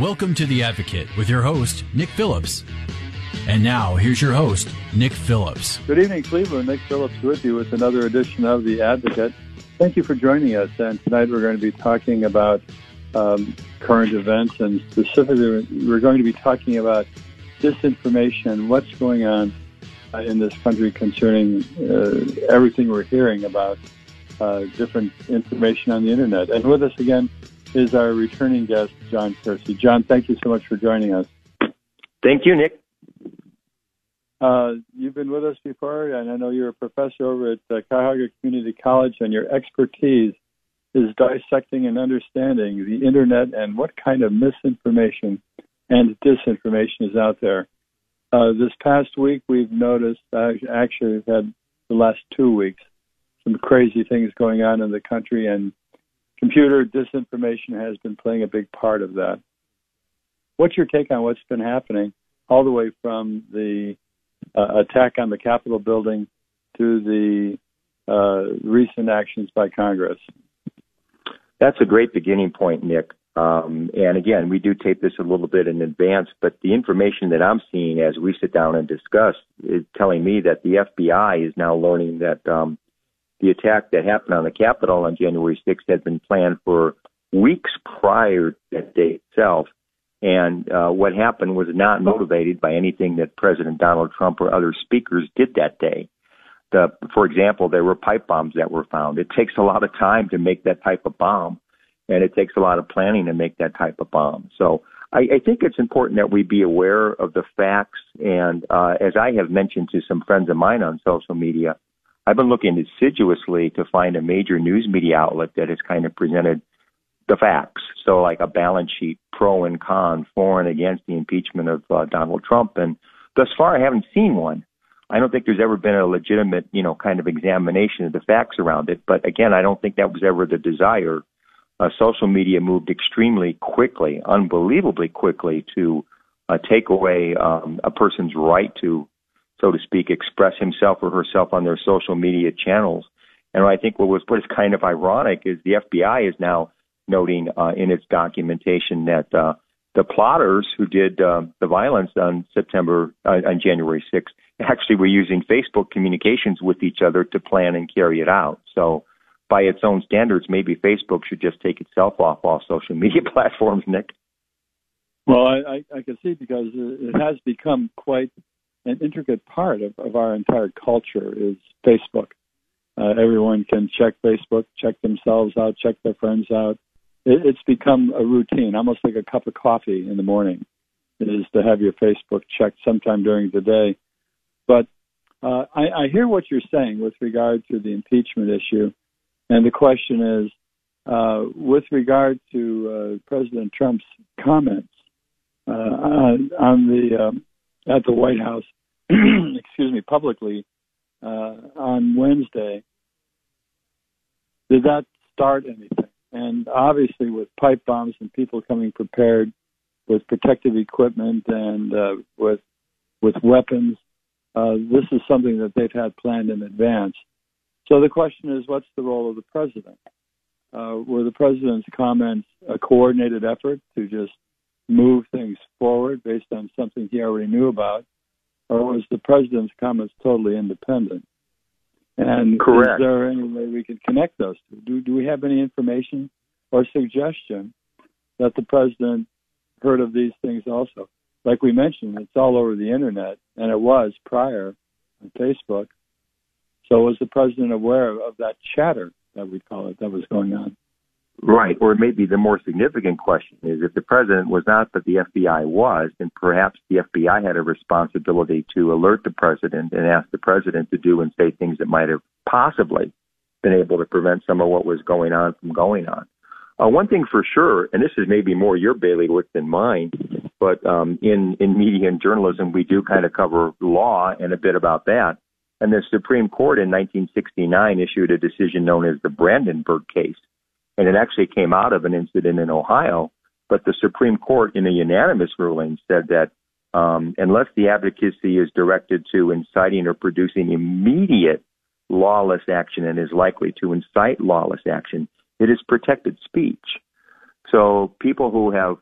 Welcome to The Advocate with your host, Nick Phillips. And now, here's your host, Nick Phillips. Good evening, Cleveland. Nick Phillips with you with another edition of The Advocate. Thank you for joining us. And tonight we're going to be talking about um, current events, and specifically, we're going to be talking about disinformation, what's going on uh, in this country concerning uh, everything we're hearing about uh, different information on the internet. And with us again is our returning guest, John Kersey. John, thank you so much for joining us. Thank you, Nick. Uh, you've been with us before, and I know you're a professor over at uh, Cuyahoga Community College, and your expertise is dissecting and understanding the internet and what kind of misinformation and disinformation is out there. Uh, this past week, we've noticed, uh, actually, we've had the last two weeks, some crazy things going on in the country, and computer disinformation has been playing a big part of that. What's your take on what's been happening all the way from the uh, attack on the Capitol building to the uh, recent actions by Congress? That's a great beginning point, Nick. Um, and again, we do tape this a little bit in advance, but the information that I'm seeing as we sit down and discuss is telling me that the FBI is now learning that um, the attack that happened on the Capitol on January 6th had been planned for weeks prior to that day itself. And uh, what happened was not motivated by anything that President Donald Trump or other speakers did that day. The, for example, there were pipe bombs that were found. It takes a lot of time to make that type of bomb, and it takes a lot of planning to make that type of bomb. So I, I think it's important that we be aware of the facts. And uh, as I have mentioned to some friends of mine on social media, I've been looking assiduously to find a major news media outlet that has kind of presented the facts. So, like a balance sheet, pro and con, for and against the impeachment of uh, Donald Trump. And thus far, I haven't seen one. I don't think there's ever been a legitimate, you know, kind of examination of the facts around it. But again, I don't think that was ever the desire. Uh, social media moved extremely quickly, unbelievably quickly, to uh, take away um, a person's right to so to speak, express himself or herself on their social media channels. And I think what was what is kind of ironic is the FBI is now noting uh, in its documentation that uh, the plotters who did uh, the violence on September uh, on January 6th actually were using Facebook communications with each other to plan and carry it out. So, by its own standards, maybe Facebook should just take itself off all social media platforms, Nick. Well, I, I, I can see because it has become quite an intricate part of, of our entire culture is Facebook. Uh, everyone can check Facebook, check themselves out, check their friends out. It, it's become a routine, almost like a cup of coffee in the morning, is to have your Facebook checked sometime during the day. But uh, I, I hear what you're saying with regard to the impeachment issue, and the question is, uh, with regard to uh, President Trump's comments uh, on, on the um, at the White House, excuse me, publicly uh, on Wednesday. Did that start anything? And obviously, with pipe bombs and people coming prepared with protective equipment and uh, with with weapons, uh, this is something that they've had planned in advance. So the question is, what's the role of the president? Uh, were the president's comments a coordinated effort to just move things forward based on something he already knew about, or was the president's comments totally independent? And Correct. is there any way we could connect those two? Do, do we have any information or suggestion that the president heard of these things also? Like we mentioned, it's all over the internet, and it was prior on Facebook. So was the president aware of that chatter that we call it that was going on? Right. Or maybe the more significant question is if the president was not, but the FBI was, then perhaps the FBI had a responsibility to alert the president and ask the president to do and say things that might have possibly been able to prevent some of what was going on from going on. Uh, one thing for sure, and this is maybe more your bailiwick than mine, but um, in in media and journalism, we do kind of cover law and a bit about that. And the Supreme Court in 1969 issued a decision known as the Brandenburg case, and it actually came out of an incident in Ohio. But the Supreme Court, in a unanimous ruling, said that um, unless the advocacy is directed to inciting or producing immediate lawless action and is likely to incite lawless action, it is protected speech. So people who have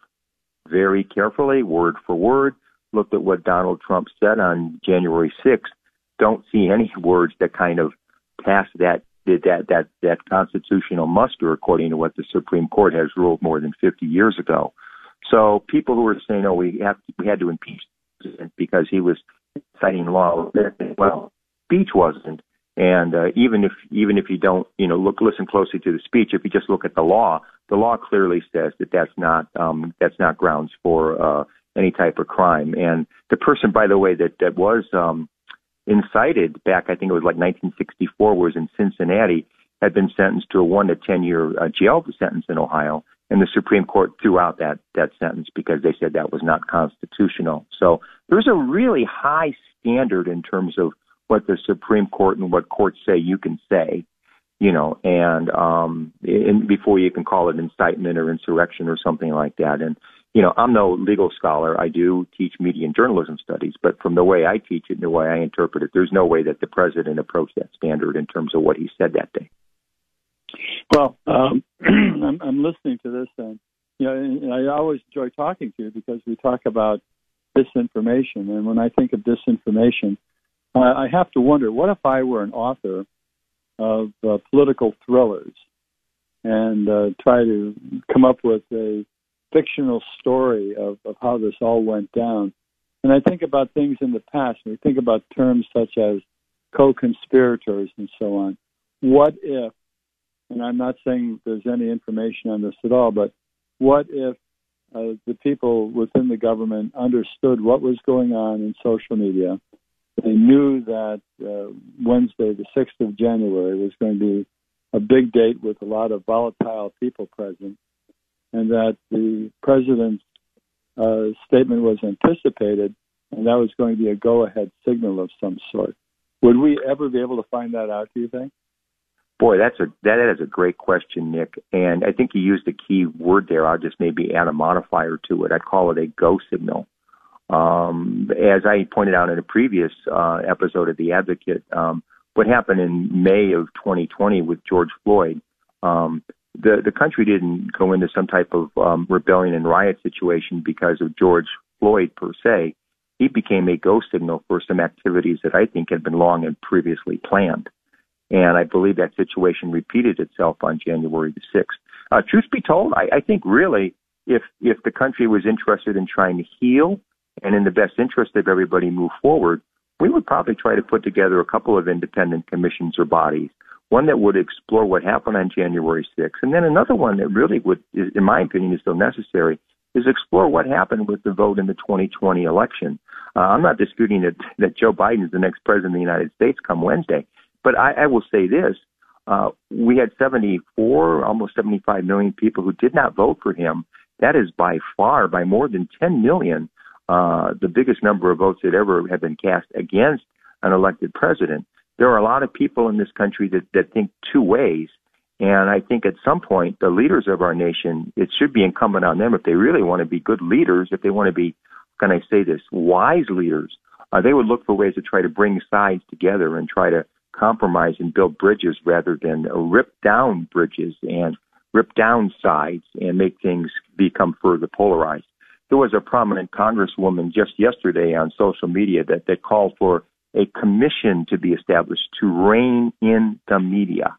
very carefully, word for word, looked at what Donald Trump said on January 6th, don't see any words that kind of pass that that that that constitutional muster according to what the Supreme Court has ruled more than 50 years ago. So people who are saying, "Oh, we have we had to impeach because he was citing law," well, speech wasn't. And uh, even if even if you don't, you know, look listen closely to the speech, if you just look at the law, the law clearly says that that's not um, that's not grounds for uh, any type of crime. And the person, by the way, that that was um, incited back, I think it was like 1964, was in Cincinnati, had been sentenced to a one to ten year uh, jail sentence in Ohio, and the Supreme Court threw out that that sentence because they said that was not constitutional. So there's a really high standard in terms of what the Supreme Court and what courts say you can say, you know, and um, in, before you can call it incitement or insurrection or something like that. And you know, I'm no legal scholar. I do teach media and journalism studies, but from the way I teach it and the way I interpret it, there's no way that the president approached that standard in terms of what he said that day. Well, um, I'm, listening to this, and you know, and I always enjoy talking to you because we talk about disinformation, and when I think of disinformation, I have to wonder what if I were an author of uh, political thrillers and uh, try to come up with a fictional story of, of how this all went down. And I think about things in the past, and we think about terms such as co conspirators and so on. What if, and I'm not saying there's any information on this at all, but what if uh, the people within the government understood what was going on in social media they knew that uh, Wednesday, the 6th of January, was going to be a big date with a lot of volatile people present, and that the president's uh, statement was anticipated, and that was going to be a go ahead signal of some sort. Would we ever be able to find that out, do you think? Boy, that's a that is a great question, Nick. And I think you used a key word there. I'll just maybe add a modifier to it. I'd call it a go signal. Um, as I pointed out in a previous uh, episode of The Advocate, um, what happened in May of 2020 with George Floyd, um, the the country didn't go into some type of um, rebellion and riot situation because of George Floyd per se. He became a go signal for some activities that I think had been long and previously planned. And I believe that situation repeated itself on January the 6th. Uh, truth be told, I, I think really if if the country was interested in trying to heal and in the best interest of everybody move forward, we would probably try to put together a couple of independent commissions or bodies. One that would explore what happened on January 6th, and then another one that really would, in my opinion, is still necessary, is explore what happened with the vote in the 2020 election. Uh, I'm not disputing that, that Joe Biden is the next president of the United States come Wednesday, but I, I will say this. Uh, we had 74, almost 75 million people who did not vote for him. That is by far, by more than 10 million, uh, the biggest number of votes that ever have been cast against an elected president. There are a lot of people in this country that, that think two ways. And I think at some point, the leaders of our nation, it should be incumbent on them if they really want to be good leaders, if they want to be, can I say this, wise leaders, uh, they would look for ways to try to bring sides together and try to compromise and build bridges rather than rip down bridges and rip down sides and make things become further polarized there was a prominent congresswoman just yesterday on social media that, that called for a commission to be established to rein in the media.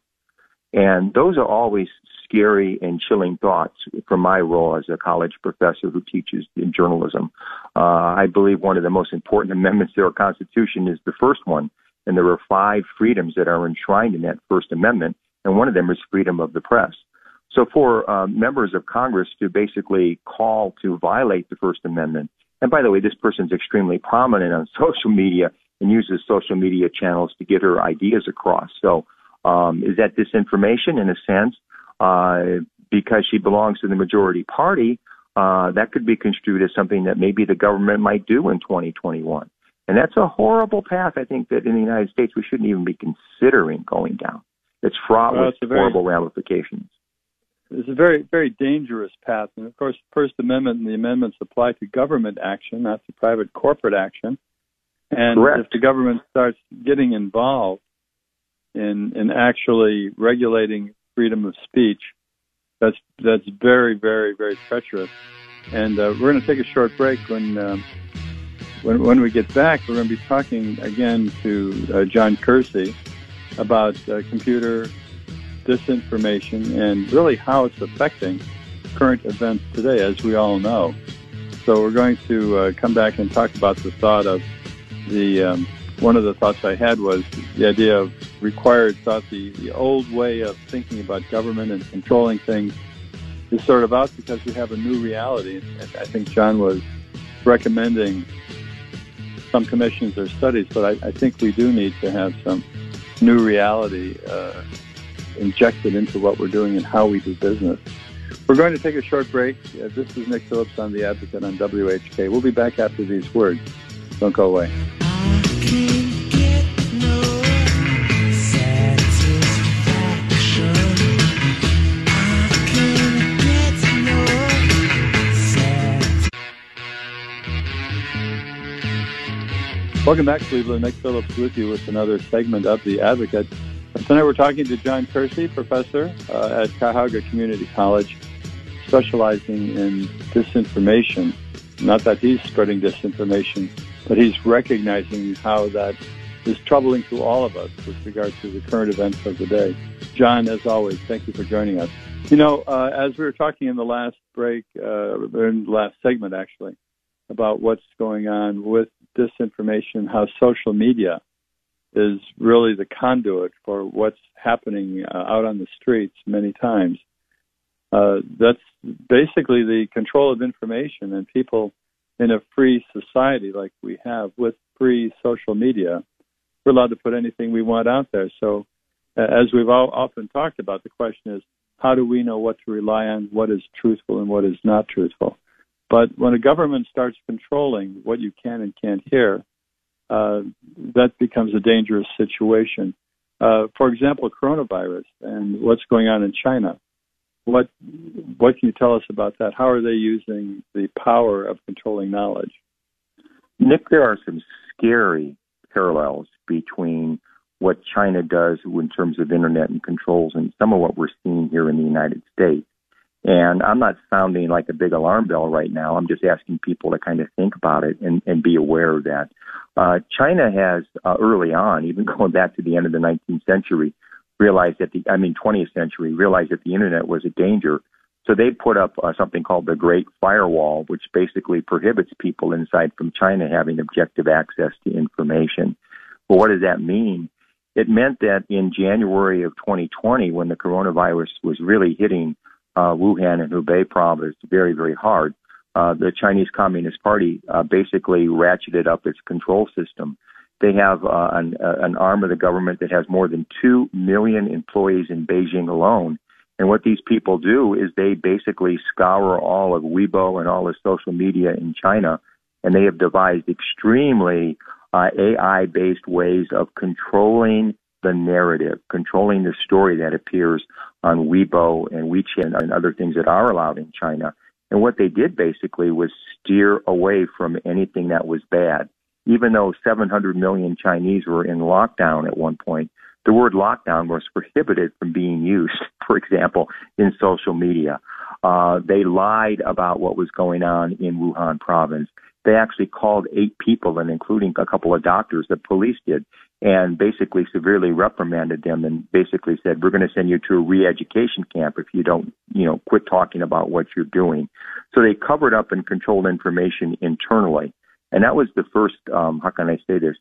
And those are always scary and chilling thoughts from my role as a college professor who teaches in journalism. Uh, I believe one of the most important amendments to our Constitution is the first one. And there are five freedoms that are enshrined in that First Amendment. And one of them is freedom of the press. So for uh, members of Congress to basically call to violate the First Amendment, and by the way, this person's extremely prominent on social media and uses social media channels to get her ideas across. So um, is that disinformation in a sense? Uh, because she belongs to the majority party, uh, that could be construed as something that maybe the government might do in 2021. And that's a horrible path, I think, that in the United States we shouldn't even be considering going down. It's fraught well, with horrible ramifications It's a very, very dangerous path. And of course, the First Amendment and the amendments apply to government action, not to private corporate action. And Correct. if the government starts getting involved in in actually regulating freedom of speech, that's that's very, very, very treacherous. And uh, we're going to take a short break. When, um, when, when we get back, we're going to be talking again to uh, John Kersey about uh, computer disinformation and really how it's affecting current events today, as we all know. So we're going to uh, come back and talk about the thought of the um, one of the thoughts I had was the idea of required thought, the, the old way of thinking about government and controlling things is sort of out because we have a new reality. And I think John was recommending some commissions or studies, but I, I think we do need to have some new reality uh, injected into what we're doing and how we do business. We're going to take a short break. Uh, this is Nick Phillips on The Advocate on WHK. We'll be back after these words. Don't go away. Welcome back, Cleveland. Nick Phillips with you with another segment of The Advocate. Tonight we're talking to John Kersey, professor uh, at Cuyahoga Community College, specializing in disinformation. Not that he's spreading disinformation, but he's recognizing how that is troubling to all of us with regard to the current events of the day. John, as always, thank you for joining us. You know, uh, as we were talking in the last break, uh, in the last segment actually, about what's going on with disinformation, how social media is really the conduit for what's happening uh, out on the streets many times. Uh, that's basically the control of information, and people in a free society like we have with free social media, we're allowed to put anything we want out there. So, uh, as we've all often talked about, the question is how do we know what to rely on, what is truthful and what is not truthful? But when a government starts controlling what you can and can't hear, uh, that becomes a dangerous situation. Uh, for example, coronavirus and what's going on in China. What what can you tell us about that? How are they using the power of controlling knowledge? Nick, there are some scary parallels between what China does in terms of internet and controls and some of what we're seeing here in the United States. And I'm not sounding like a big alarm bell right now. I'm just asking people to kind of think about it and, and be aware of that. Uh, China has uh, early on, even going back to the end of the 19th century, realized that the, I mean, 20th century, realized that the internet was a danger. So they put up uh, something called the Great Firewall, which basically prohibits people inside from China having objective access to information. Well, what does that mean? It meant that in January of 2020, when the coronavirus was really hitting uh, Wuhan and Hubei province very, very hard. Uh, the Chinese Communist Party uh, basically ratcheted up its control system. They have uh, an, uh, an arm of the government that has more than 2 million employees in Beijing alone. And what these people do is they basically scour all of Weibo and all the social media in China, and they have devised extremely uh, AI based ways of controlling the narrative, controlling the story that appears on Weibo and WeChat and other things that are allowed in China. And what they did basically was steer away from anything that was bad. Even though 700 million Chinese were in lockdown at one point, the word lockdown was prohibited from being used, for example, in social media. Uh, they lied about what was going on in Wuhan province. They actually called eight people, and including a couple of doctors, the police did, and basically severely reprimanded them and basically said, we're going to send you to a re-education camp if you don't, you know, quit talking about what you're doing. So they covered up and controlled information internally. And that was the first, um, how can I say this,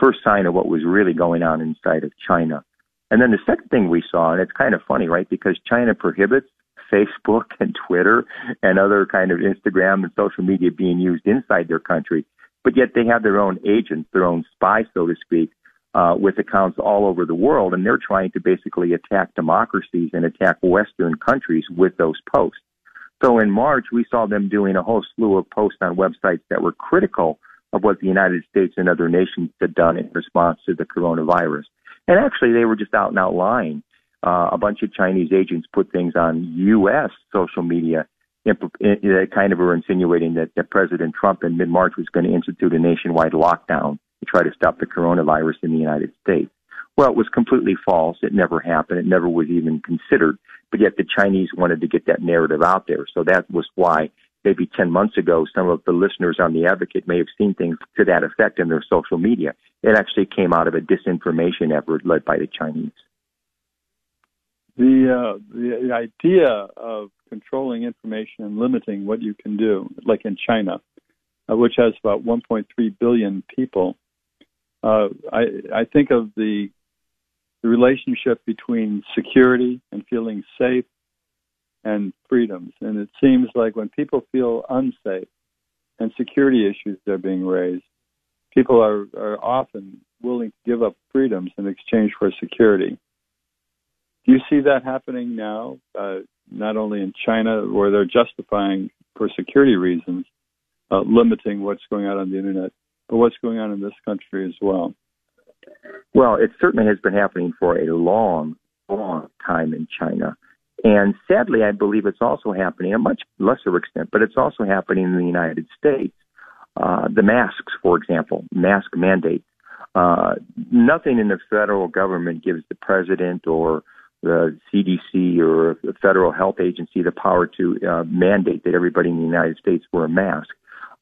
first sign of what was really going on inside of China. And then the second thing we saw, and it's kind of funny, right? Because China prohibits Facebook and Twitter and other kind of Instagram and social media being used inside their country, but yet they have their own agents, their own spies, so to speak, uh, with accounts all over the world, and they're trying to basically attack democracies and attack Western countries with those posts. So in March, we saw them doing a whole slew of posts on websites that were critical of what the United States and other nations had done in response to the coronavirus. And actually, they were just out and out lying. Uh, a bunch of Chinese agents put things on U.S. social media that kind of were insinuating that, that President Trump in mid-March was going to institute a nationwide lockdown to try to stop the coronavirus in the United States. Well, it was completely false. It never happened. It never was even considered. But yet the Chinese wanted to get that narrative out there. So that was why maybe 10 months ago, some of the listeners on The Advocate may have seen things to that effect in their social media. It actually came out of a disinformation effort led by the Chinese. The, uh, the idea of controlling information and limiting what you can do, like in China, uh, which has about 1.3 billion people, uh, I, I think of the, the relationship between security and feeling safe and freedoms. And it seems like when people feel unsafe and security issues are being raised, people are, are often willing to give up freedoms in exchange for security. Do you see that happening now, uh, not only in China, where they're justifying for security reasons, uh, limiting what's going on on the internet, but what's going on in this country as well? Well, it certainly has been happening for a long, long time in China. And sadly, I believe it's also happening, a much lesser extent, but it's also happening in the United States. Uh, the masks, for example, mask mandates. Uh, nothing in the federal government gives the president or the CDC or the federal health agency the power to uh, mandate that everybody in the United States wear a mask.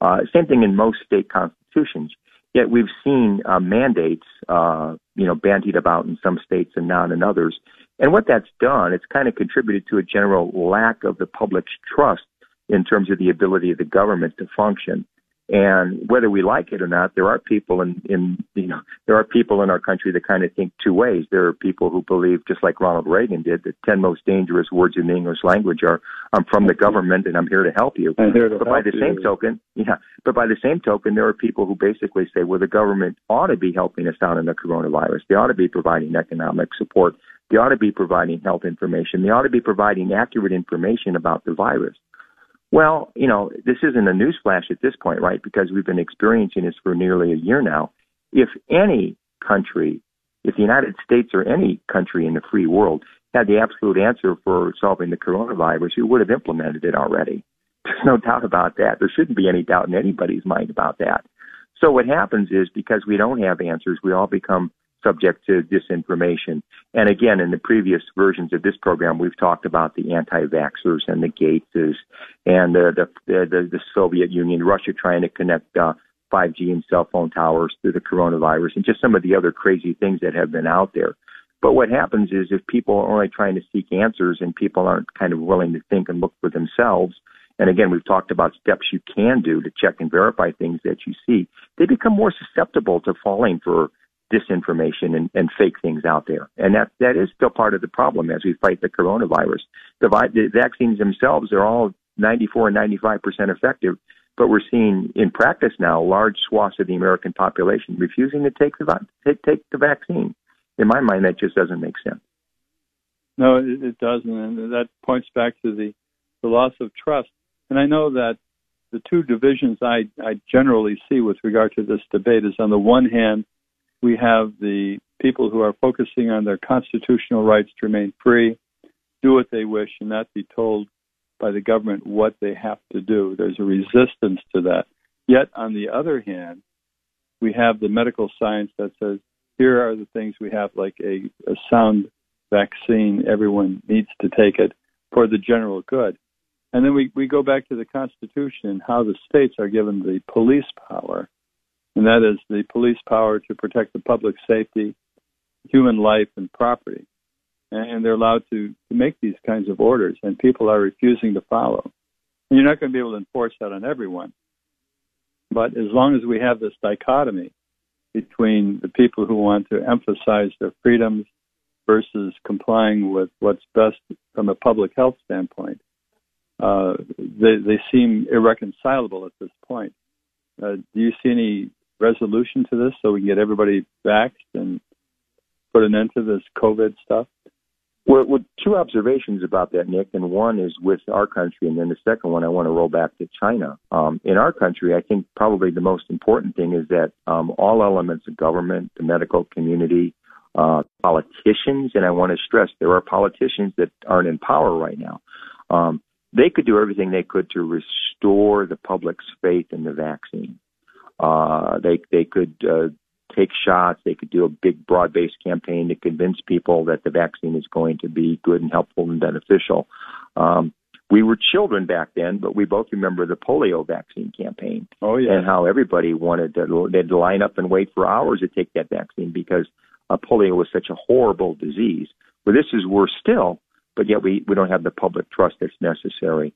Uh, same thing in most state constitutions. Yet we've seen uh, mandates, uh, you know, bandied about in some states and not in others. And what that's done, it's kind of contributed to a general lack of the public's trust in terms of the ability of the government to function. And whether we like it or not, there are people in, in you know there are people in our country that kind of think two ways. There are people who believe, just like Ronald Reagan did, that ten most dangerous words in the English language are "I'm from the government and I'm here to help you." I'm here to but help by the you. same token, yeah, but by the same token, there are people who basically say, "Well, the government ought to be helping us out in the coronavirus. They ought to be providing economic support. They ought to be providing health information. They ought to be providing accurate information about the virus." Well, you know, this isn't a newsflash at this point, right? Because we've been experiencing this for nearly a year now. If any country, if the United States or any country in the free world had the absolute answer for solving the coronavirus, we would have implemented it already. There's no doubt about that. There shouldn't be any doubt in anybody's mind about that. So what happens is because we don't have answers, we all become subject to disinformation. And again, in the previous versions of this program, we've talked about the anti-vaxxers and the Gateses and the the, the, the Soviet Union, Russia trying to connect uh, 5G and cell phone towers through the coronavirus, and just some of the other crazy things that have been out there. But what happens is if people are only trying to seek answers and people aren't kind of willing to think and look for themselves, and again, we've talked about steps you can do to check and verify things that you see, they become more susceptible to falling for disinformation and, and fake things out there. And that, that is still part of the problem as we fight the coronavirus. The, the vaccines themselves are all 94 and 95% effective, but we're seeing in practice now large swaths of the American population refusing to take the, take, take the vaccine. In my mind, that just doesn't make sense. No, it, it doesn't, and that points back to the, the loss of trust. And I know that the two divisions I, I generally see with regard to this debate is on the one hand, we have the people who are focusing on their constitutional rights to remain free, do what they wish, and not be told by the government what they have to do. There's a resistance to that. Yet, on the other hand, we have the medical science that says here are the things we have, like a, a sound vaccine. Everyone needs to take it for the general good. And then we, we go back to the Constitution and how the states are given the police power and that is the police power to protect the public safety, human life, and property. And they're allowed to, to make these kinds of orders, and people are refusing to follow. And you're not going to be able to enforce that on everyone. But as long as we have this dichotomy between the people who want to emphasize their freedoms versus complying with what's best from a public health standpoint, uh, they, they seem irreconcilable at this point. Uh, do you see any resolution to this so we can get everybody vaxxed and put an end to this COVID stuff? Well, well, two observations about that, Nick, and one is with our country, and then the second one I want to roll back to China. Um, in our country, I think probably the most important thing is that um, all elements of government, the medical community, uh, politicians, and I want to stress there are politicians that aren't in power right now. Um, they could do everything they could to restore the public's faith in the vaccine. Uh, they they could uh, take shots. They could do a big broad-based campaign to convince people that the vaccine is going to be good and helpful and beneficial. Um, we were children back then, but we both remember the polio vaccine campaign. Oh yeah, and how everybody wanted to they'd line up and wait for hours to take that vaccine because uh, polio was such a horrible disease. Well, this is worse still, but yet we we don't have the public trust that's necessary.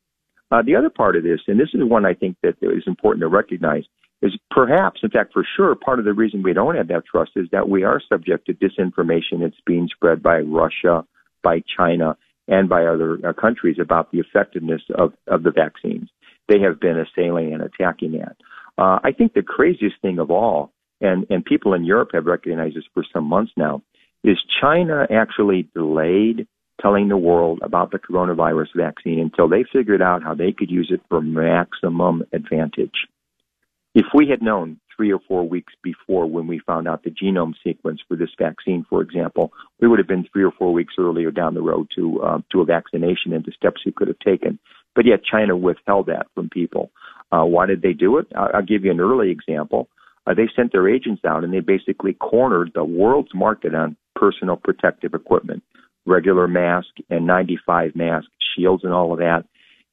Uh, the other part of this, and this is one I think that is important to recognize, is perhaps, in fact, for sure, part of the reason we don't have that trust is that we are subject to disinformation that's being spread by Russia, by China, and by other uh, countries about the effectiveness of, of the vaccines. They have been assailing and attacking that. Uh, I think the craziest thing of all, and, and people in Europe have recognized this for some months now, is China actually delayed telling the world about the coronavirus vaccine until they figured out how they could use it for maximum advantage. If we had known three or four weeks before when we found out the genome sequence for this vaccine, for example, we would have been three or four weeks earlier down the road to uh, to a vaccination and the steps we could have taken. But yet China withheld that from people. Uh, why did they do it? I'll, give you an early example. Uh, they sent their agents out and they basically cornered the world's market on personal protective equipment, regular mask and 95 mask shields and all of that.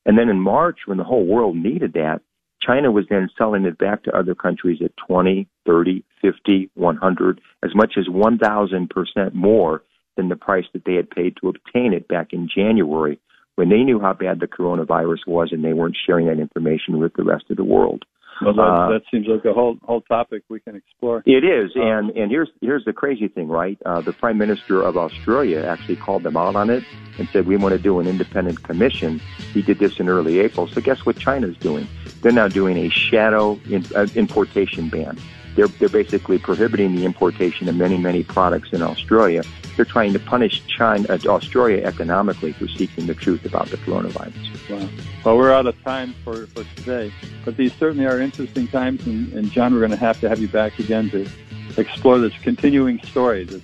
And then in March, when the whole world needed that, China was then selling it back to other countries at 20, 30, 50, 100, as much as 1,000% more than the price that they had paid to obtain it back in January when they knew how bad the coronavirus was and they weren't sharing that information with the rest of the world. Well, that, uh, that seems like a whole whole topic we can explore. It is, um, and and here's here's the crazy thing, right? Uh, the Prime Minister of Australia actually called them out on it and said we want to do an independent commission. He did this in early April. So guess what China's doing? They're now doing a shadow in, uh, importation ban. They're they're basically prohibiting the importation of many many products in Australia they're trying to punish China, uh, Australia economically for seeking the truth about the coronavirus. Wow. Well, we're out of time for, for today, but these certainly are interesting times, and, and John, we're going to have to have you back again to explore this continuing story, this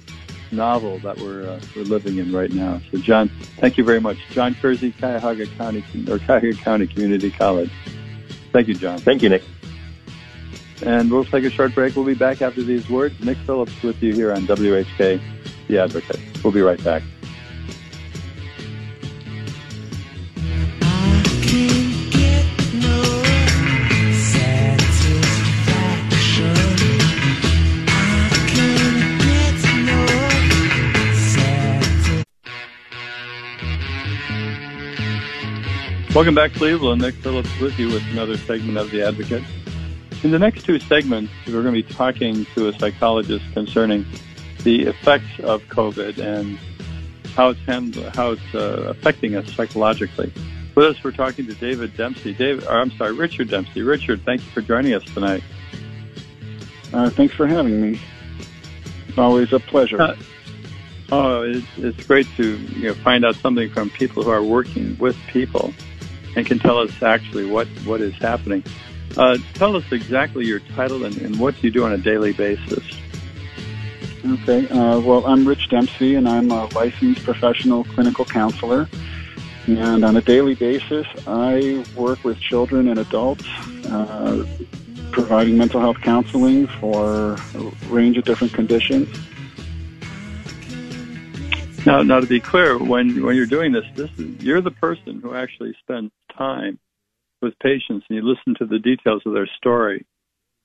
novel that we're uh, we're living in right now. So, John, thank you very much. John Kersey, Cuyahoga County or Cuyahoga County Community College. Thank you, John. Thank you, Nick. And we'll take a short break. We'll be back after these words. Nick Phillips with you here on WHK the advocate. We'll be right back. Welcome back, Cleveland. Nick Phillips with you with another segment of The Advocate. In the next two segments, we're going to be talking to a psychologist concerning the effects of COVID and how it's handled, how it's uh, affecting us psychologically. With us, we're talking to David Dempsey. David, I'm sorry, Richard Dempsey. Richard, thank you for joining us tonight. Uh, thanks for having me. It's Always a pleasure. Uh, oh, it's, it's great to you know, find out something from people who are working with people and can tell us actually what, what is happening. Uh, tell us exactly your title and, and what you do on a daily basis. Okay. Uh, well, I'm Rich Dempsey, and I'm a licensed professional clinical counselor. And on a daily basis, I work with children and adults, uh, providing mental health counseling for a range of different conditions. Now, now to be clear, when when you're doing this, this is, you're the person who actually spends time with patients, and you listen to the details of their story,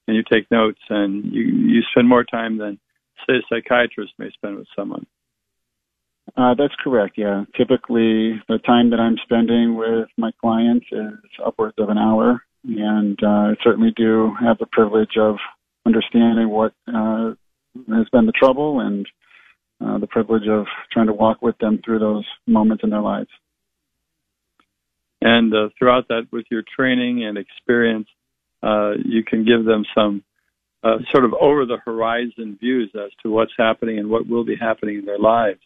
and you take notes, and you you spend more time than say a psychiatrist may spend with someone. Uh, that's correct. Yeah. Typically, the time that I'm spending with my clients is upwards of an hour, and uh, I certainly do have the privilege of understanding what uh, has been the trouble and uh, the privilege of trying to walk with them through those moments in their lives. And uh, throughout that, with your training and experience, uh, you can give them some uh, sort of over the horizon views as to what's happening and what will be happening in their lives.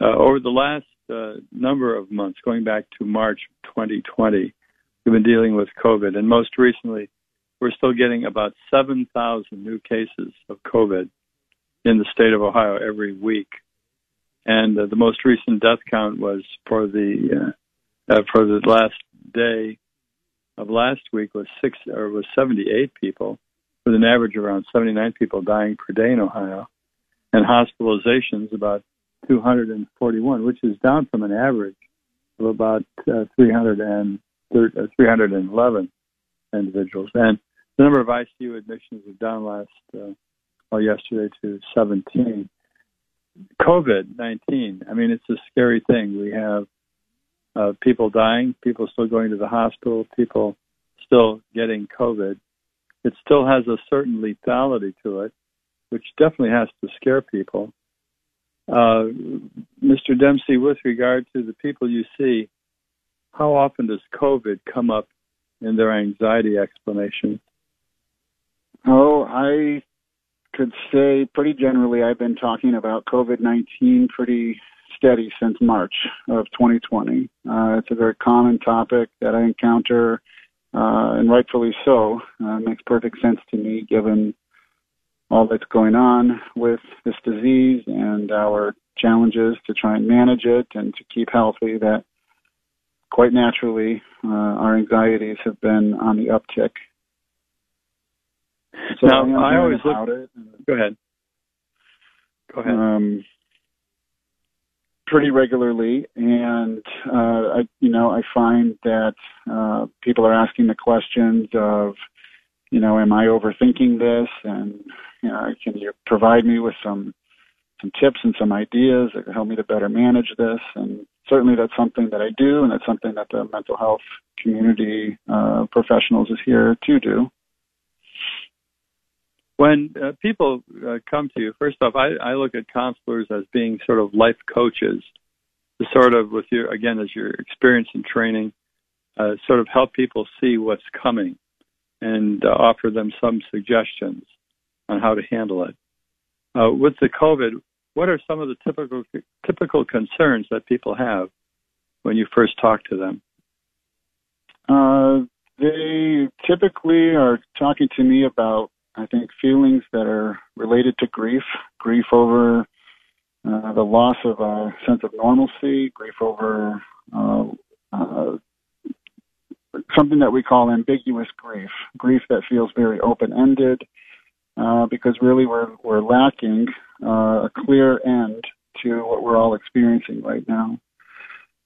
Uh, over the last uh, number of months, going back to March 2020, we've been dealing with COVID, and most recently, we're still getting about 7,000 new cases of COVID in the state of Ohio every week. And uh, the most recent death count was for the uh, uh, for the last day of last week was six or was 78 people with an average of around 79 people dying per day in Ohio, and hospitalizations about 241, which is down from an average of about uh, 300 and, uh, 311 individuals. And the number of ICU admissions was down last, uh, well, yesterday to 17. COVID 19, I mean, it's a scary thing. We have uh, people dying, people still going to the hospital, people still getting COVID. It still has a certain lethality to it, which definitely has to scare people. Uh, Mr. Dempsey, with regard to the people you see, how often does COVID come up in their anxiety explanation? Oh, I could say pretty generally I've been talking about COVID 19 pretty steady since March of 2020. Uh, it's a very common topic that I encounter, uh, and rightfully so. Uh, makes perfect sense to me given all that's going on with this disease and our challenges to try and manage it and to keep healthy that quite naturally uh, our anxieties have been on the uptick. So now, I, I always look. It. Go ahead. Go ahead. Um, pretty regularly, and uh, I, you know, I find that uh, people are asking the questions of, you know, am I overthinking this, and you know, can you provide me with some some tips and some ideas that can help me to better manage this? And certainly, that's something that I do, and that's something that the mental health community uh, professionals is here to do. When uh, people uh, come to you, first off, I, I look at counselors as being sort of life coaches, to sort of, with your again, as your experience and training, uh, sort of help people see what's coming and uh, offer them some suggestions on how to handle it. Uh, with the COVID, what are some of the typical typical concerns that people have when you first talk to them? Uh, they typically are talking to me about, I think, feelings that are related to grief, grief over uh, the loss of a sense of normalcy, grief over uh, uh, something that we call ambiguous grief, grief that feels very open-ended, uh, because really we're we're lacking uh, a clear end to what we're all experiencing right now.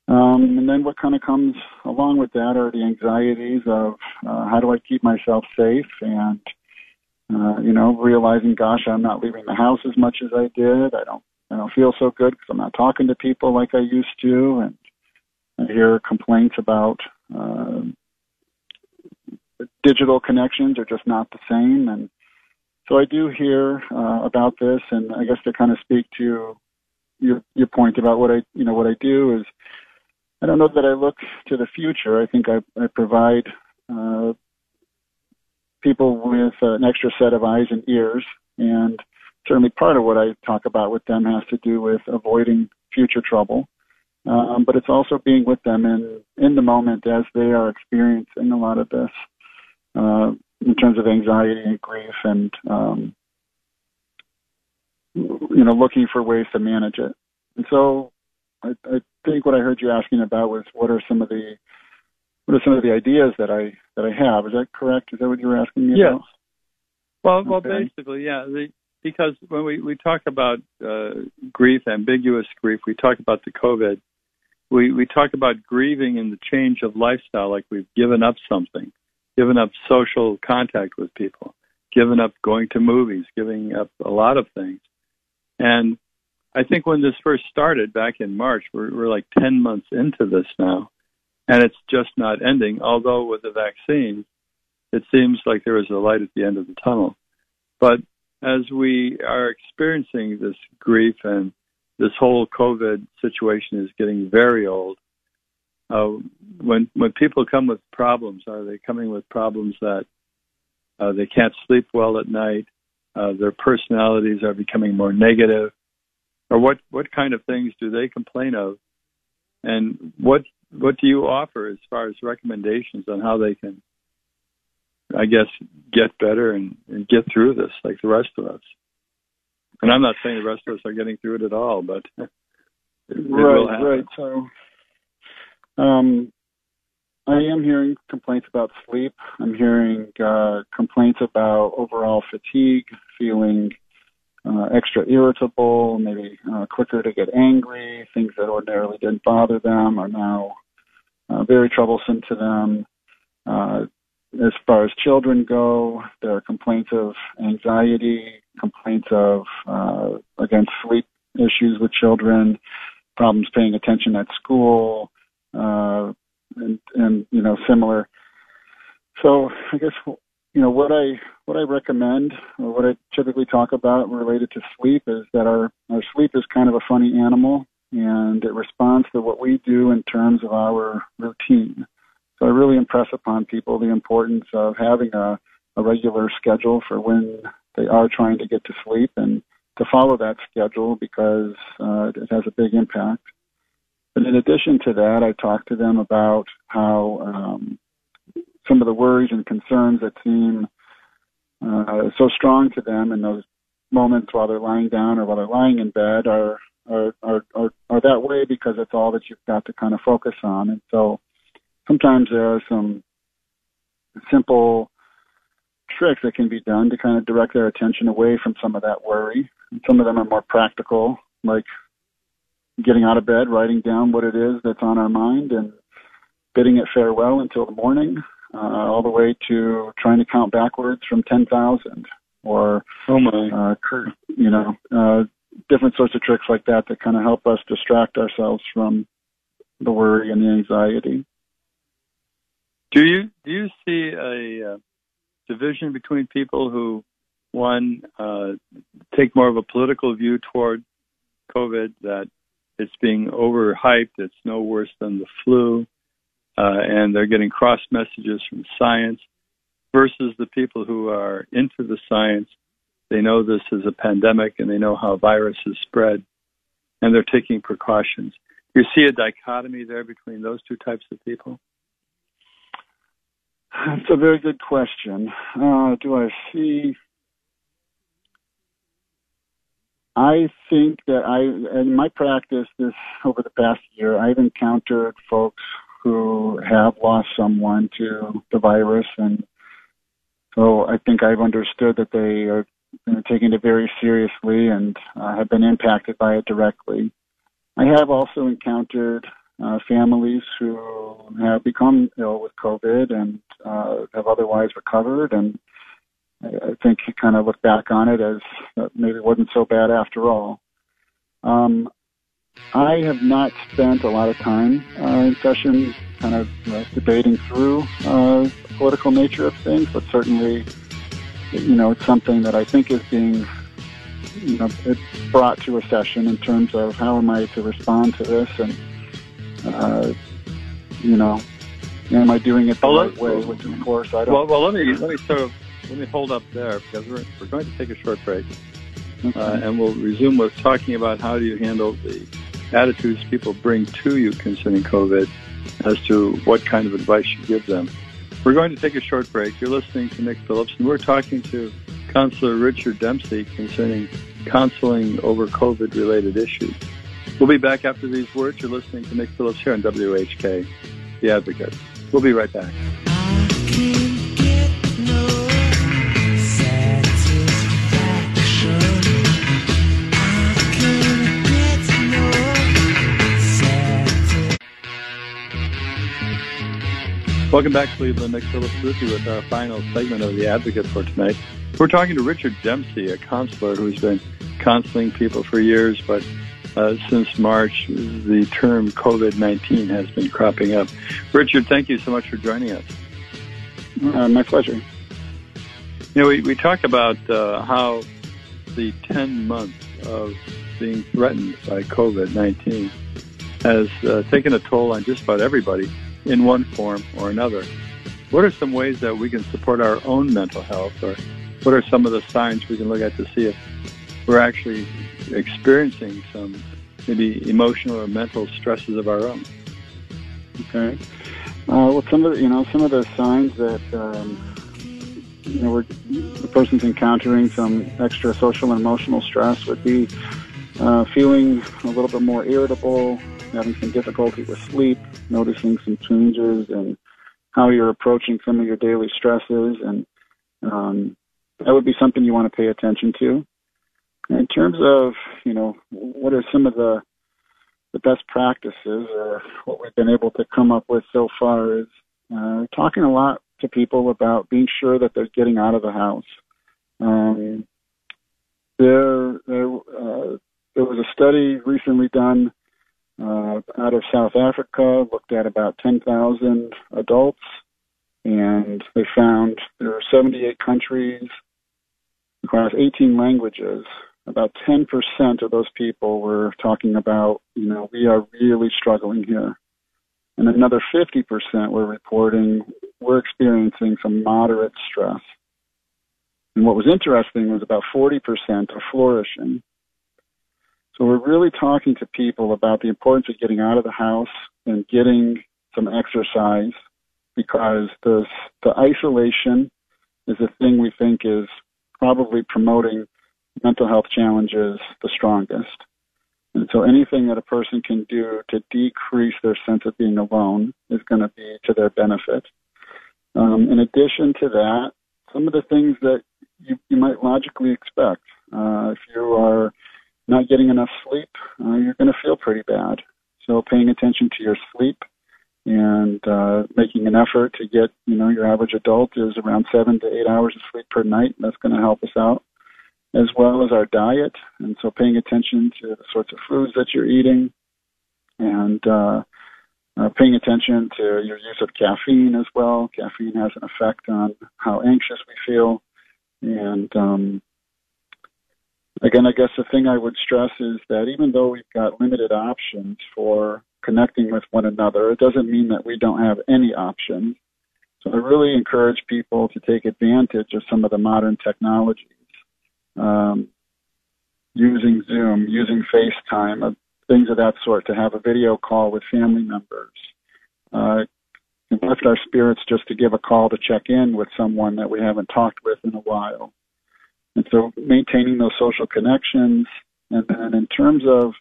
Um, and then what kind of comes along with that are the anxieties of uh, how do I keep myself safe and uh, you know realizing gosh I'm not leaving the house as much as I did. I don't I don't feel so good because I'm not talking to people like I used to, and I hear complaints about uh, digital connections are just not the same and so I do hear uh, about this, and I guess to kind of speak to your your point about what I you know what I do is I don't know that I look to the future. I think I, I provide uh, people with an extra set of eyes and ears, and certainly part of what I talk about with them has to do with avoiding future trouble. Um, but it's also being with them in in the moment as they are experiencing a lot of this. Uh, in terms of anxiety and grief and um, you know looking for ways to manage it. And so I, I think what I heard you asking about was what are some of the what are some of the ideas that I that I have? Is that correct? Is that what you were asking me yes. about? Well, okay. well, basically, yeah. The, because when we we talk about uh, grief, ambiguous grief, we talk about the COVID. We we talk about grieving in the change of lifestyle, like we've given up something given up social contact with people, given up going to movies, giving up a lot of things. And I think when this first started back in March, we're, we're like 10 months into this now, and it's just not ending. Although with the vaccine, it seems like there is a light at the end of the tunnel. But as we are experiencing this grief and this whole COVID situation is getting very old, uh, when when people come with problems, are they coming with problems that uh, they can't sleep well at night? Uh, their personalities are becoming more negative, or what what kind of things do they complain of? And what what do you offer as far as recommendations on how they can, I guess, get better and, and get through this like the rest of us? And I'm not saying the rest of us are getting through it at all, but it, right, right. So um, I am hearing complaints about sleep. I'm hearing uh, complaints about overall fatigue, feeling uh, extra irritable, maybe uh, quicker to get angry. Things that ordinarily didn't bother them are now uh, very troublesome to them. Uh, as far as children go, there are complaints of anxiety, complaints of, uh, again, sleep issues with children, problems paying attention at school, uh, and, and, you know, similar. So I guess, you know, what I, what I recommend or what I typically talk about related to sleep is that our, our sleep is kind of a funny animal and it responds to what we do in terms of our routine. So I really impress upon people the importance of having a, a regular schedule for when they are trying to get to sleep and to follow that schedule because uh, it has a big impact. But in addition to that, I talk to them about how um, some of the worries and concerns that seem uh, so strong to them in those moments while they're lying down or while they're lying in bed are are, are, are, are that way because it's all that you've got to kind of focus on. And so sometimes there are some simple tricks that can be done to kind of direct their attention away from some of that worry. And some of them are more practical, like getting out of bed, writing down what it is that's on our mind, and bidding it farewell until the morning, uh, all the way to trying to count backwards from 10,000 or, oh my, uh, you know, uh, different sorts of tricks like that that kind of help us distract ourselves from the worry and the anxiety. Do you do you see a uh, division between people who one uh, take more of a political view toward COVID that it's being overhyped, it's no worse than the flu, uh, and they're getting cross messages from science, versus the people who are into the science they know this is a pandemic and they know how viruses spread, and they're taking precautions. You see a dichotomy there between those two types of people? That's a very good question. Uh, do I see? I think that I, in my practice, this over the past year, I've encountered folks who have lost someone to the virus, and so I think I've understood that they are been taking it very seriously and uh, have been impacted by it directly. I have also encountered uh, families who have become ill with COVID and uh, have otherwise recovered, and I, think you kind of look back on it as uh, maybe it wasn't so bad after all. Um, I have not spent a lot of time uh, in session kind of uh, debating through uh, the political nature of things, but certainly you know, it's something that I think is being, you know, it's brought to a session in terms of how am I to respond to this, and uh, you know, am I doing it the well, right way? Which, of course, I don't. Well, well, let me let me sort of let me hold up there because we're we're going to take a short break. Uh, and we'll resume with talking about how do you handle the attitudes people bring to you concerning COVID, as to what kind of advice you give them. We're going to take a short break. You're listening to Nick Phillips, and we're talking to Counselor Richard Dempsey concerning counseling over COVID related issues. We'll be back after these words. You're listening to Nick Phillips here on WHK, The Advocate. We'll be right back. Welcome back, Cleveland. Nick Phillips with you with our final segment of The Advocate for tonight. We're talking to Richard Dempsey, a counselor who's been counseling people for years, but uh, since March, the term COVID 19 has been cropping up. Richard, thank you so much for joining us. Uh, my pleasure. You know, we, we talk about uh, how the 10 months of being threatened by COVID 19 has uh, taken a toll on just about everybody in one form or another. What are some ways that we can support our own mental health, or what are some of the signs we can look at to see if we're actually experiencing some maybe emotional or mental stresses of our own? Okay. Uh, well, some of the, you know some of the signs that um, you know the person's encountering some extra social and emotional stress would be uh, feeling a little bit more irritable, having some difficulty with sleep, noticing some changes and how you're approaching some of your daily stresses, and um, that would be something you want to pay attention to. in terms of, you know, what are some of the the best practices or what we've been able to come up with so far is uh, talking a lot to people about being sure that they're getting out of the house. Um, there, there, uh, there was a study recently done uh, out of South Africa, looked at about 10,000 adults, and they found there are 78 countries across 18 languages. About 10% of those people were talking about, you know, we are really struggling here. And another 50% were reporting we're experiencing some moderate stress. And what was interesting was about 40% are flourishing. So we're really talking to people about the importance of getting out of the house and getting some exercise because the, the isolation is a thing we think is probably promoting mental health challenges the strongest. And so anything that a person can do to decrease their sense of being alone is going to be to their benefit. Um, in addition to that, some of the things that you, you might logically expect. Uh, if you are not getting enough sleep, uh, you're going to feel pretty bad. So paying attention to your sleep and uh, making an effort to get, you know, your average adult is around seven to eight hours of sleep per night. That's going to help us out, as well as our diet. And so paying attention to the sorts of foods that you're eating and uh, uh, paying attention to your use of caffeine as well. Caffeine has an effect on how anxious we feel. And um, again, I guess the thing I would stress is that even though we've got limited options for connecting with one another, it doesn't mean that we don't have any options. So I really encourage people to take advantage of some of the modern technologies, um, using Zoom, using FaceTime, uh, things of that sort, to have a video call with family members. Uh, lift our spirits just to give a call to check in with someone that we haven't talked with in a while. And so maintaining those social connections. And then in terms of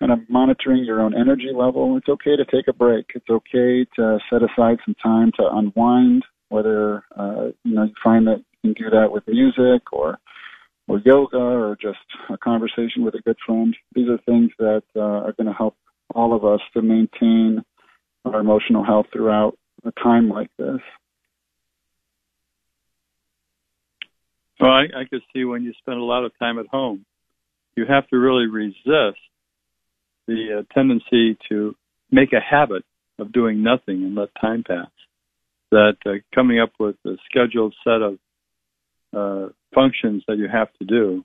kind of monitoring your own energy level, it's okay to take a break. It's okay to set aside some time to unwind, whether, uh, you know, you find that you can do that with music or, or yoga or just a conversation with a good friend. These are things that uh, are going to help all of us to maintain our emotional health throughout a time like this. Well, I, I could see when you spend a lot of time at home, you have to really resist the uh, tendency to make a habit of doing nothing and let time pass. That uh, coming up with a scheduled set of uh, functions that you have to do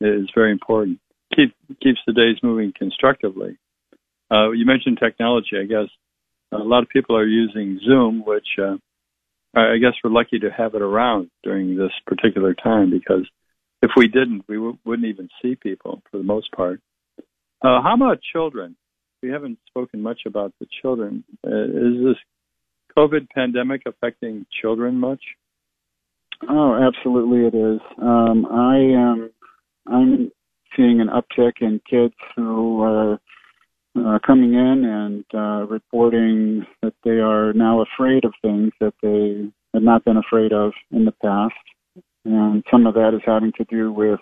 is very important. Keep keeps the days moving constructively. Uh, you mentioned technology. I guess a lot of people are using Zoom, which uh, I guess we're lucky to have it around during this particular time because if we didn't, we w- wouldn't even see people for the most part. Uh, how about children? We haven't spoken much about the children. Uh, is this COVID pandemic affecting children much? Oh, absolutely, it is. Um, I am. I'm seeing an uptick in kids who are uh, coming in and uh, reporting that they are now afraid of things that they had not been afraid of in the past. And some of that is having to do with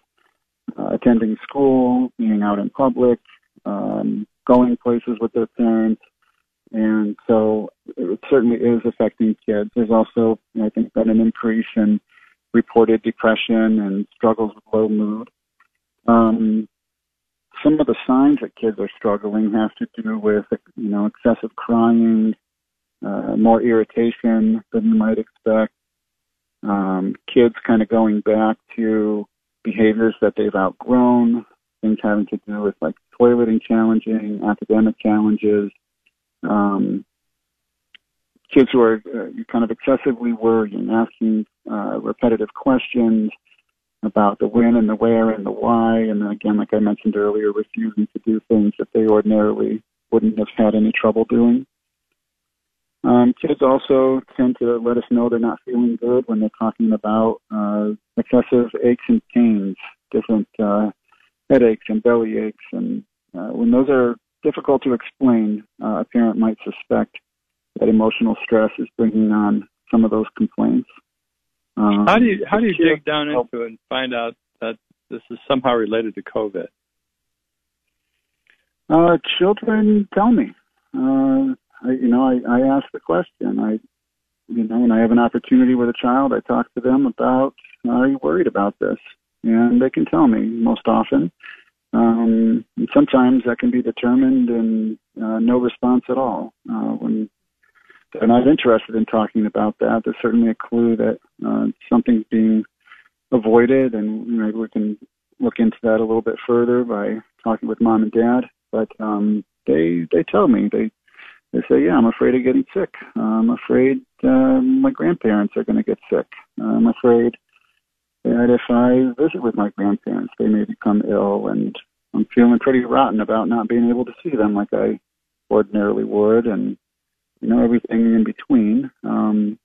uh, attending school, being out in public, um, going places with their parents. And so it certainly is affecting kids. There's also, I think, been an increase in reported depression and struggles with low mood. Um, some of the signs that kids are struggling have to do with, you know, excessive crying, uh, more irritation than you might expect. Um, kids kind of going back to behaviors that they've outgrown, things having to do with like toileting challenging, academic challenges. Um, kids who are uh, kind of excessively worrying, asking uh, repetitive questions, about the when and the where and the why, and then again, like I mentioned earlier, refusing to do things that they ordinarily wouldn't have had any trouble doing. Um, kids also tend to let us know they're not feeling good when they're talking about uh, excessive aches and pains, different uh, headaches and belly aches, and uh, when those are difficult to explain, uh, a parent might suspect that emotional stress is bringing on some of those complaints. Um, how do you how do you dig down into it and find out that this is somehow related to COVID? Uh, children tell me. Uh, I, you know, I, I ask the question. I, you know, when I have an opportunity with a child, I talk to them about, are you worried about this? And they can tell me most often. Um, and sometimes that can be determined in uh, no response at all. Uh, when they're not interested in talking about that, there's certainly a clue that uh, something's being avoided, and maybe we can look into that a little bit further by talking with mom and dad. But um, they they tell me they they say, yeah, I'm afraid of getting sick. I'm afraid uh, my grandparents are going to get sick. I'm afraid that if I visit with my grandparents, they may become ill, and I'm feeling pretty rotten about not being able to see them like I ordinarily would, and you know everything in between. Um,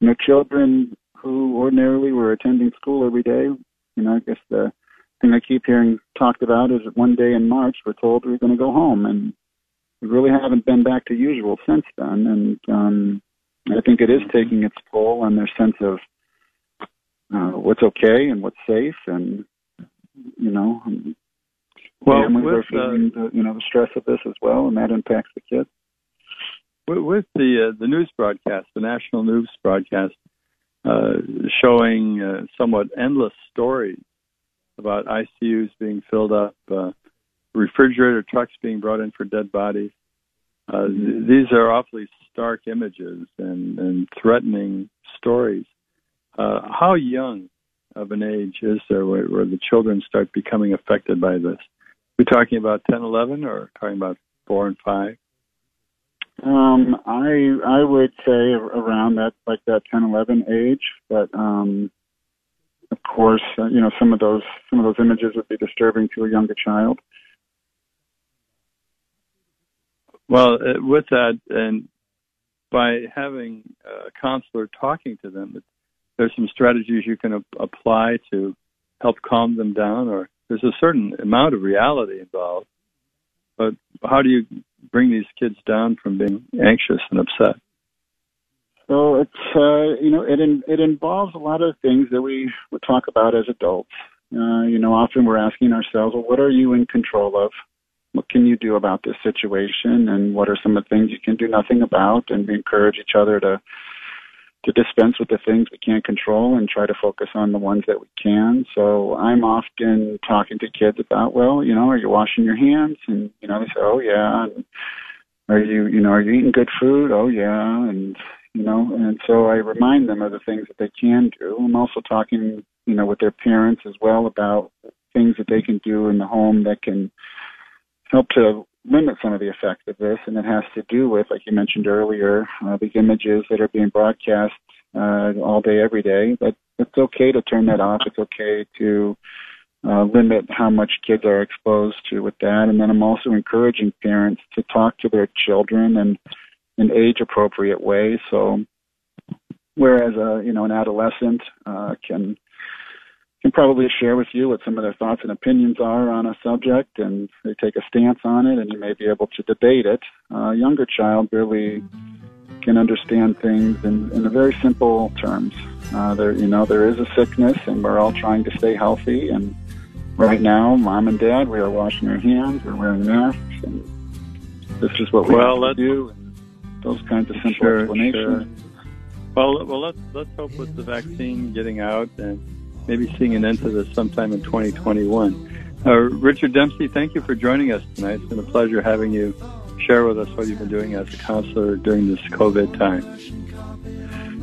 you know, children who ordinarily were attending school every day. You know, I guess the thing I keep hearing talked about is that one day in March we're told we're going to go home, and we really haven't been back to usual since then. And um, I think it is taking its toll on their sense of uh, what's okay and what's safe, and you know, well, families with, are feeling uh, the, you know the stress of this as well, and that impacts the kids. With the uh, the news broadcast, the national news broadcast, uh, showing uh, somewhat endless stories about ICUs being filled up, uh, refrigerator trucks being brought in for dead bodies. Uh, th- these are awfully stark images and, and threatening stories. Uh, how young of an age is there where, where, the children start becoming affected by this? Are we talking about 10, 11, or talking about 4 and 5? Um, I I would say around that like that 10, 11 age, but um, of course, uh, you know some of those some of those images would be disturbing to a younger child. Well, uh, with that, and by having a counselor talking to them, there's some strategies you can apply to help calm them down, or there's a certain amount of reality involved. But how do you bring these kids down from being anxious and upset? So it's uh, you know it in, it involves a lot of things that we would talk about as adults. Uh, you know, often we're asking ourselves, well, what are you in control of? What can you do about this situation? And what are some of the things you can do nothing about? And we encourage each other to to dispense with the things we can't control and try to focus on the ones that we can. So I'm often talking to kids about, well, you know, are you washing your hands? And you know, they say, oh yeah. And are you, you know, are you eating good food? Oh yeah. And you know, and so I remind them of the things that they can do. I'm also talking, you know, with their parents as well about things that they can do in the home that can help to limit some of the effects of this, and it has to do with, like you mentioned earlier, uh, these images that are being broadcast uh, all day, every day. But it's okay to turn that off. It's okay to uh, limit how much kids are exposed to with that. And then I'm also encouraging parents to talk to their children in age appropriate way. So, whereas a you know an adolescent uh, can can probably share with you what some of their thoughts and opinions are on a subject, and they take a stance on it, and you may be able to debate it. a younger child really can understand things in, in a very simple terms. Uh, there, you know, there is a sickness, and we're all trying to stay healthy. And right now, mom and dad, we are washing our hands, we're wearing masks, and this is what we well, have to do. And those kinds of simple sure, explanations. Sure. Well, well, let's let's hope with the vaccine getting out and maybe seeing an end to this sometime in 2021. Uh, Richard Dempsey, thank you for joining us tonight. It's been a pleasure having you share with us what you've been doing as a counselor during this COVID time.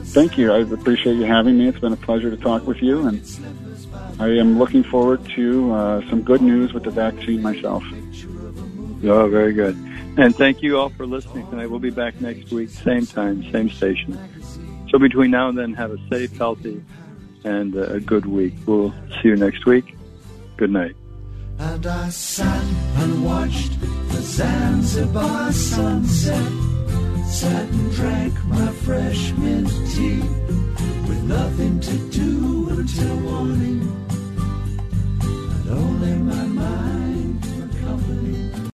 Thank you. I appreciate you having me. It's been a pleasure to talk with you, and I am looking forward to uh, some good news with the vaccine myself. Oh, very good. And thank you all for listening tonight. We'll be back next week, same time, same station. So between now and then, have a safe, healthy, and a good week. We'll see you next week. Good night. And I sat and watched the Zanzibar sunset. Sat and drank my fresh mint tea with nothing to do until morning. And only my mind.